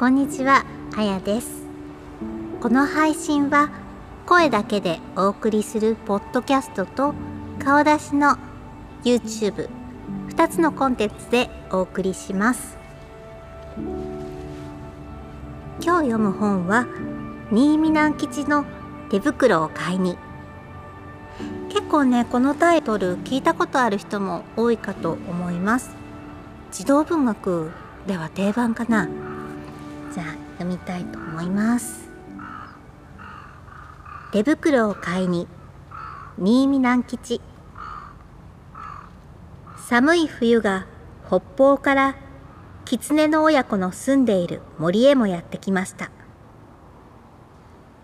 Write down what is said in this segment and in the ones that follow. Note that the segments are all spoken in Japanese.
こんにちは、あやです。この配信は声だけでお送りするポッドキャストと顔出しの YouTube 2つのコンテンツでお送りします。今日読む本は新見南吉の手袋を買いに結構ねこのタイトル聞いたことある人も多いかと思います児童文学では定番かなじゃあ読みたいと思います手袋を買いに新見南吉寒い冬が北方から狐の親子の住んでいる森へもやってきました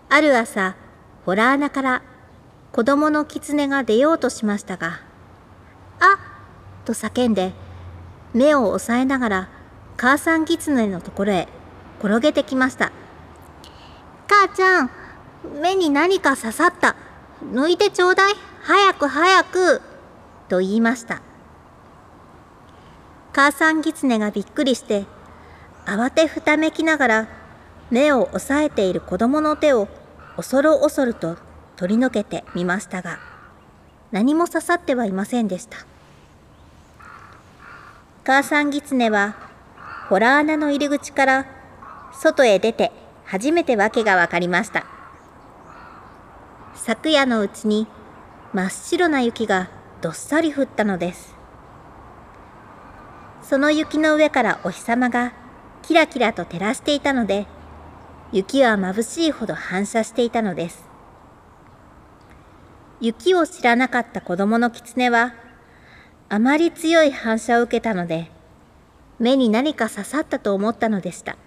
ある朝ホラー穴から子供の狐が出ようとしましたが「あっ!」と叫んで目を押さえながら母さん狐のところへ転げてきました「母ちゃん目に何か刺さった。抜いてちょうだい。早く早く」と言いました。母さん狐がびっくりして慌てふためきながら目を押さえている子供の手を恐る恐ると取り除けてみましたが何も刺さってはいませんでした。母さん狐はホラー穴の入り口から外へ出て初めて訳が分かりました。昨夜のうちに真っ白な雪がどっさり降ったのです。その雪の上からお日様がキラキラと照らしていたので雪は眩しいほど反射していたのです。雪を知らなかった子供の狐はあまり強い反射を受けたので目に何か刺さったと思ったのでした。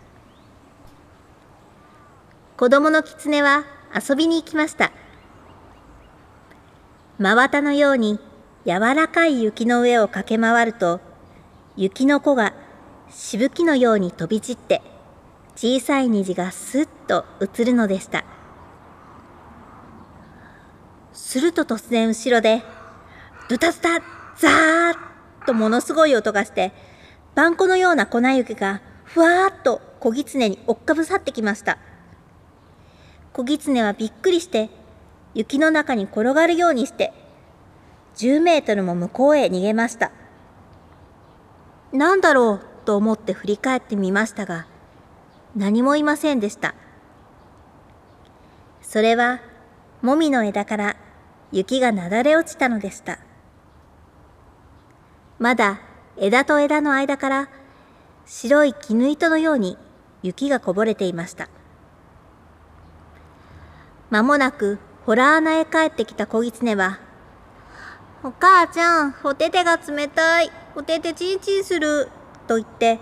子供の狐は遊びに行きました。真綿のように柔らかい雪の上を駆け回ると雪の子がしぶきのように飛び散って小さい虹がすっと映るのでした。すると突然後ろでドタズタザーッとものすごい音がしてパン粉のような粉雪がふわーっと小狐に追っかぶさってきました。小狐はびっくりして雪の中に転がるようにして10メートルも向こうへ逃げました。何だろうと思って振り返ってみましたが何もいませんでした。それはもみの枝から雪がなだれ落ちたのでした。まだ枝と枝の間から白い絹糸のように雪がこぼれていました。まもなくホラー穴へ帰ってきた小狐は「お母ちゃんおててが冷たい。おててチンチンする」と言って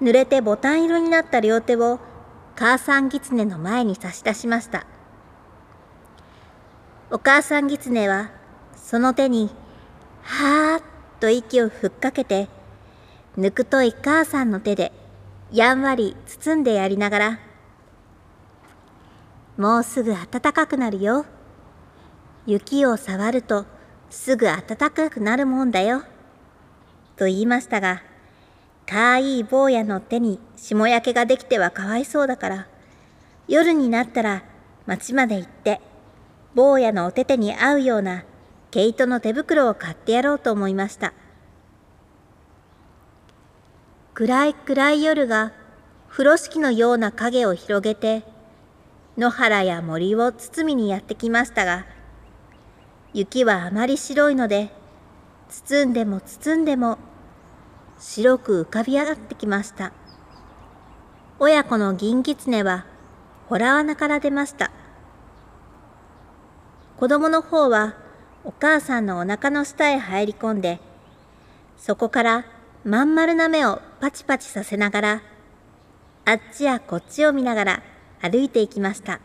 濡れてボタン色になった両手を母さん狐の前に差し出しました。お母さん狐はその手にはーっと息をふっかけてぬくとい母さんの手でやんわり包んでやりながら「もうすぐ暖かくなるよ。雪を触るとすぐ暖かくなるもんだよ」と言いましたがかわいい坊やの手に霜焼けができてはかわいそうだから夜になったら町まで行って坊やのお手手に合うような毛糸の手袋を買ってやろうと思いました。暗い暗い夜が風呂敷のような影を広げて野原や森を包みにやってきましたが雪はあまり白いので包んでも包んでも白く浮かび上がってきました。親子の銀狐はホラー穴から出ました。子供の方はお母さんのお腹の下へ入り込んでそこからまん丸な目をパチパチさせながらあっちやこっちを見ながら歩いていきました。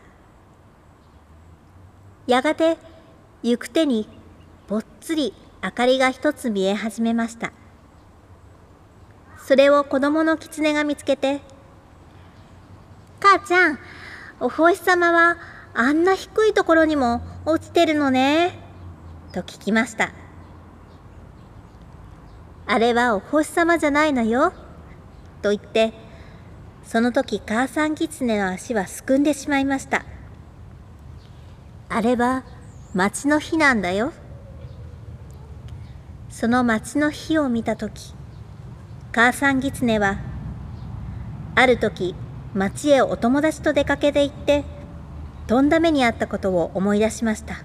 やがて行く手にぽっつり明かりが一つ見え始めました。それを子供の狐が見つけて「母ちゃんお星様はあんな低いところにも落ちてるのね」と聞きました「あれはお星様じゃないのよ」と言ってその時母さん狐の足はすくんでしまいました。あれは町の日なんだよ。その町の日を見た時母さん狐はある時町へお友達と出かけて行ってとんだ目にあったことを思い出しました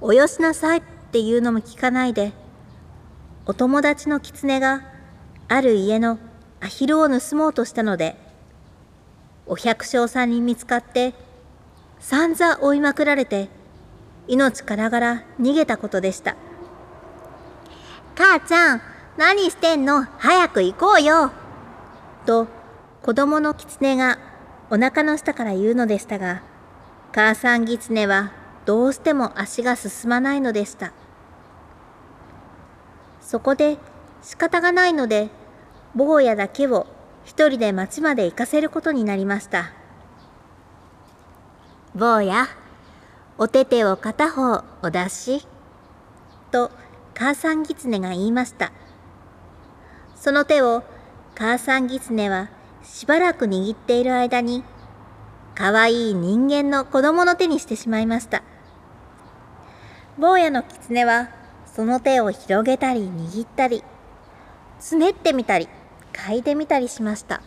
およしなさいっていうのも聞かないでお友達の狐がある家のアヒルを盗もうとしたのでお百姓さんに見つかってさんざ追いまくられて命からがら逃げたことでした。母ちゃん何してんの？早く行こうよ。と子供の狐がお腹の下から言うのでしたが母さん狐はどうしても足が進まないのでした。そこで仕方がないので坊やだけを一人で町まで行かせることになりました。坊やお手手を片方お出しと母さん狐が言いました。その手を母さん狐はしばらく握っている間にかわいい人間の子供の手にしてしまいました。坊やの狐はその手を広げたり握ったりつねってみたり嗅いでみたりしました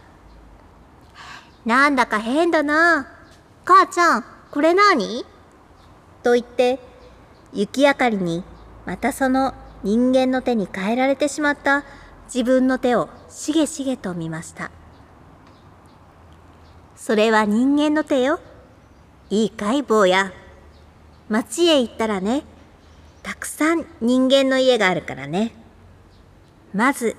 なんだか変だな母ちゃんこれ何？と言って雪明かりにまたその人間の手に変えられてしまった自分の手をしげしげと見ました。それは人間の手よ。いいかい坊や。町へ行ったらね、たくさん人間の家があるからね。まず、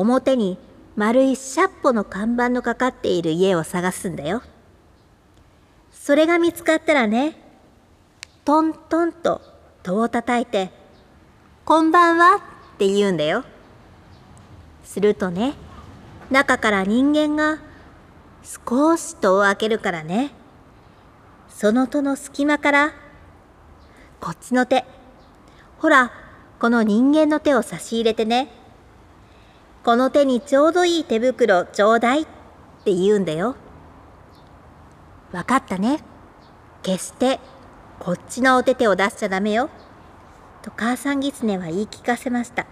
表に丸いシャッポの看板のかかっている家を探すんだよ。それが見つかったらね、トントンと戸を叩いて、こんばんはって言うんだよ。するとね中から人間が少し戸を開けるからねその戸の隙間からこっちの手ほらこの人間の手を差し入れてねこの手にちょうどいい手袋ちょうだいって言うんだよ。わかったね。決してこっちのお手手を出しちゃダメよ。と母さん狐は言い聞かせました。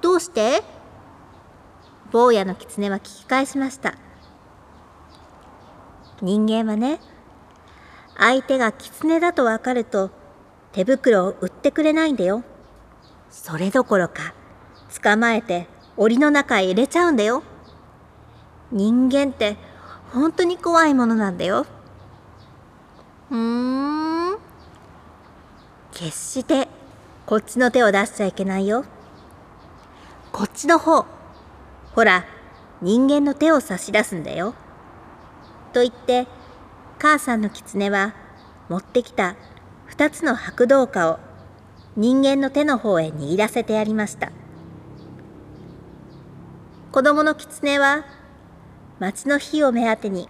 どうして？坊やの狐は聞き返しました。人間はね、相手が狐だとわかると手袋を売ってくれないんだよ。それどころか、捕まえて檻の中へ入れちゃうんだよ。人間って本当に怖いものなんだよ。ふーん。決してこっちの手を出しちゃいけないよ。こっちの方。ほら、人間の手を差し出すんだよ。と言って、母さんの狐は持ってきた二つの白銅貨を人間の手の方へ握らせてやりました。子供の狐は町の火を目当てに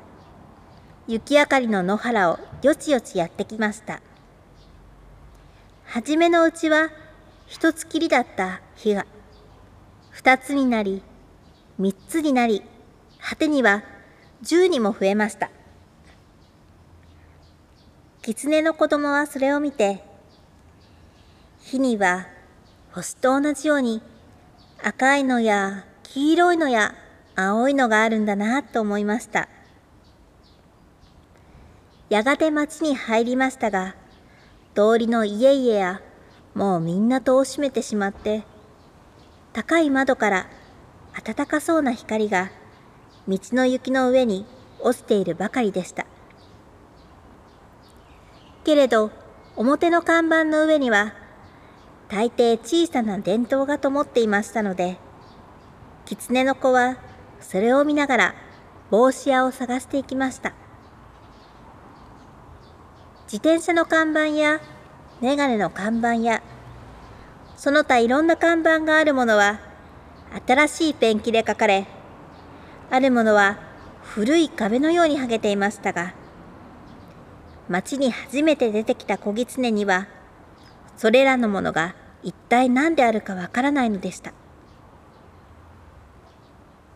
雪明かりの野原をよちよちやってきました。はじめのうちは一つきりだった火が二つになり、三つになり、果てには十にも増えました。狐の子供はそれを見て、火には星と同じように赤いのや黄色いのや青いのがあるんだなと思いました。やがて町に入りましたが、通りの家々やもうみんな戸を閉めてしまって、高い窓から暖かそうな光が道の雪の上に落ちているばかりでした。けれど表の看板の上には大抵小さな電灯が灯っていましたので狐の子はそれを見ながら帽子屋を探していきました。自転車の看板やメガネの看板やその他いろんな看板があるものは新しいペンキで書かれあるものは古い壁のように剥げていましたが町に初めて出てきた小狐にはそれらのものが一体何であるかわからないのでした。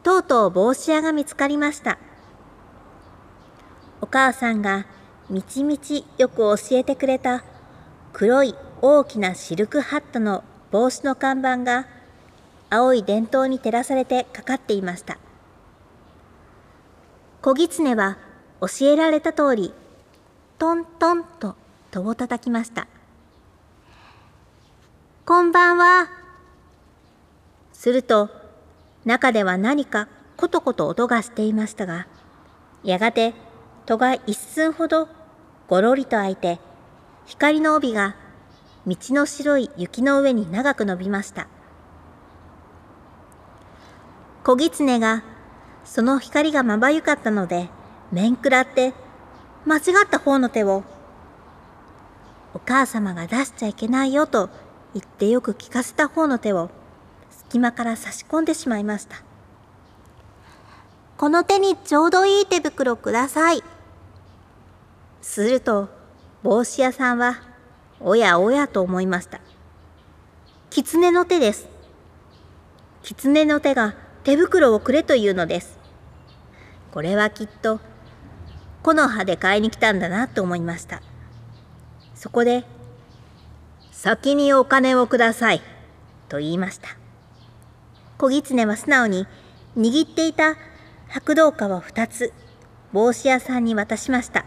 とうとう帽子屋が見つかりました。お母さんがみちみちよく教えてくれた黒い大きなシルクハットの帽子の看板が青い電灯に照らされてかかっていました。小狐は教えられた通り、トントンと戸を叩きました。こんばんは。すると、中では何かコトコト音がしていましたが、やがて戸が一寸ほどごろりと開いて、光の帯が道の白い雪の上に長く伸びました。小狐がその光がまばゆかったので面食らって間違った方の手をお母様が出しちゃいけないよと言ってよく聞かせた方の手を隙間から差し込んでしまいましたこの手にちょうどいい手袋くださいすると帽子屋さんはおやおやと思いました狐の手です狐の手が手袋をくれというのです。これはきっと木の葉で買いに来たんだなと思いました。そこで、先にお金をくださいと言いました。小狐は素直に握っていた白銅貨を2つ帽子屋さんに渡しました。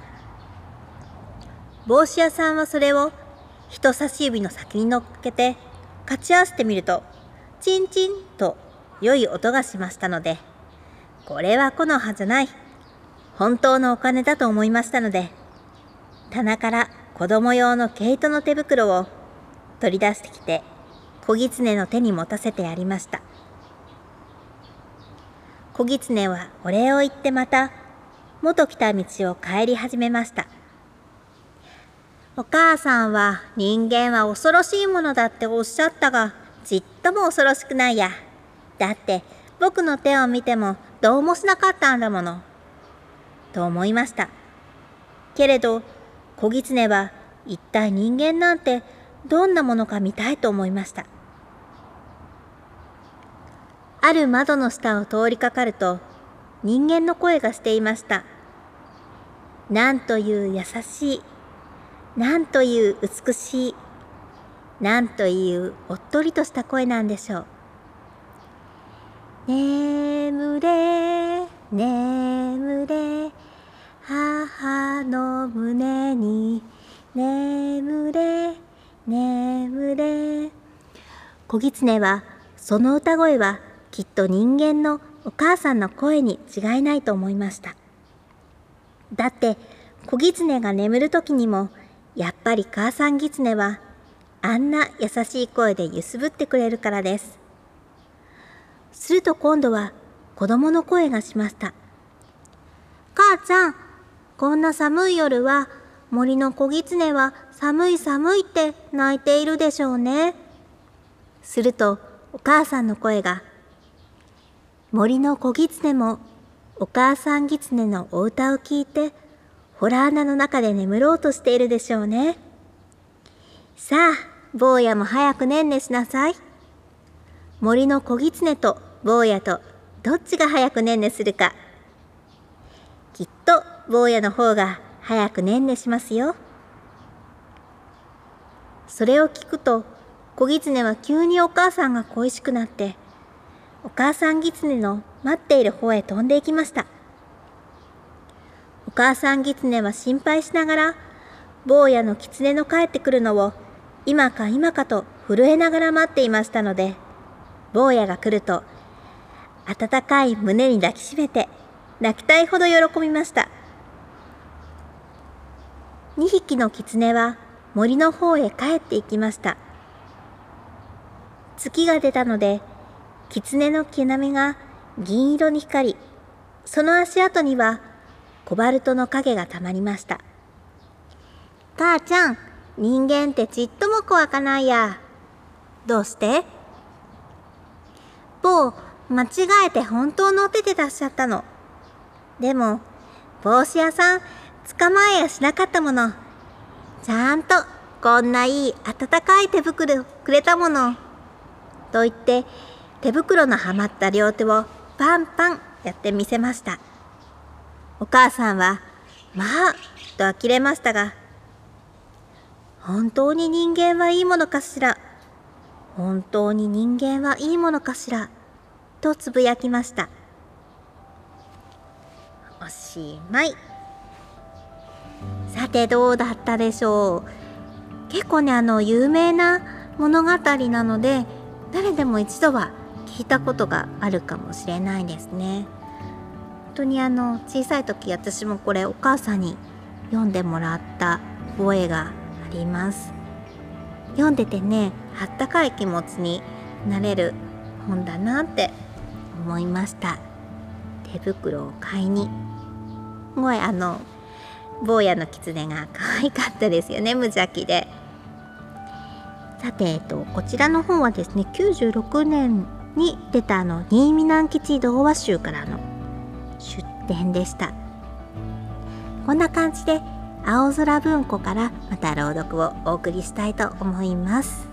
帽子屋さんはそれを人差し指の先に乗っけて勝ち合わせてみるとチンチンと良い音がしましたので、これは木の葉じゃない。本当のお金だと思いましたので、棚から子供用の毛糸の手袋を取り出してきて、小狐の手に持たせてやりました。小狐はお礼を言ってまた、元来た道を帰り始めました。お母さんは人間は恐ろしいものだっておっしゃったが、ちっとも恐ろしくないや。だって僕の手を見てもどうもしなかったんだもの。と思いました。けれど小狐は一体人間なんてどんなものか見たいと思いました。ある窓の下を通りかかると人間の声がしていました。なんという優しい、なんという美しい、なんというおっとりとした声なんでしょう。眠れ眠れ母の胸に眠れ眠れ小狐はその歌声はきっと人間のお母さんの声に違いないと思いましただって小狐が眠る時にもやっぱり母さん狐はあんな優しい声で揺すぶってくれるからですすると今度は子供の声がしました。母ちゃん、こんな寒い夜は森の小狐は寒い寒いって泣いているでしょうね。するとお母さんの声が、森の小狐もお母さん狐のお歌を聞いて、ホラー穴の中で眠ろうとしているでしょうね。さあ、坊やも早くねんねしなさい。森の小狐と坊やとどっちが早くねんねするか。きっと坊やの方が早くねんねしますよ。それを聞くと小狐は急にお母さんが恋しくなってお母さん狐の待っている方へ飛んでいきました。お母さん狐は心配しながら坊やの狐の帰ってくるのを今か今かと震えながら待っていましたので坊やが来ると温かい胸に抱きしめて泣きたいほど喜びました。2匹の狐は森の方へ帰っていきました。月が出たので、狐の毛並みが銀色に光り、その足跡にはコバルトの影がたまりました。母ちゃん、人間ってちっとも怖かないや。どうして？某間違えて本当のお手で出しちゃったの。でも、帽子屋さん、捕まえやしなかったもの。ちゃんと、こんないい温かい手袋くれたもの。と言って、手袋のはまった両手をパンパンやってみせました。お母さんはまあと呆れましたが本当に人間はいいものかしら？本当に人間はいいものかしら？とつぶやきましたおしまい。さてどうだったでしょう？結構ねあの有名な物語なので誰でも一度は聞いたことがあるかもしれないですね。本当にあの小さい時私もこれお母さんに読んでもらった覚えがあります。読んでてねあったかい気持ちになれる本だなって思いました。手袋を買いに。すごいあの坊やの狐が可愛かったですよね無邪気で。さて、えっと、こちらの本はですね96年に出たあの新見南吉童話集からの出典でした。こんな感じで青空文庫からまた朗読をお送りしたいと思います。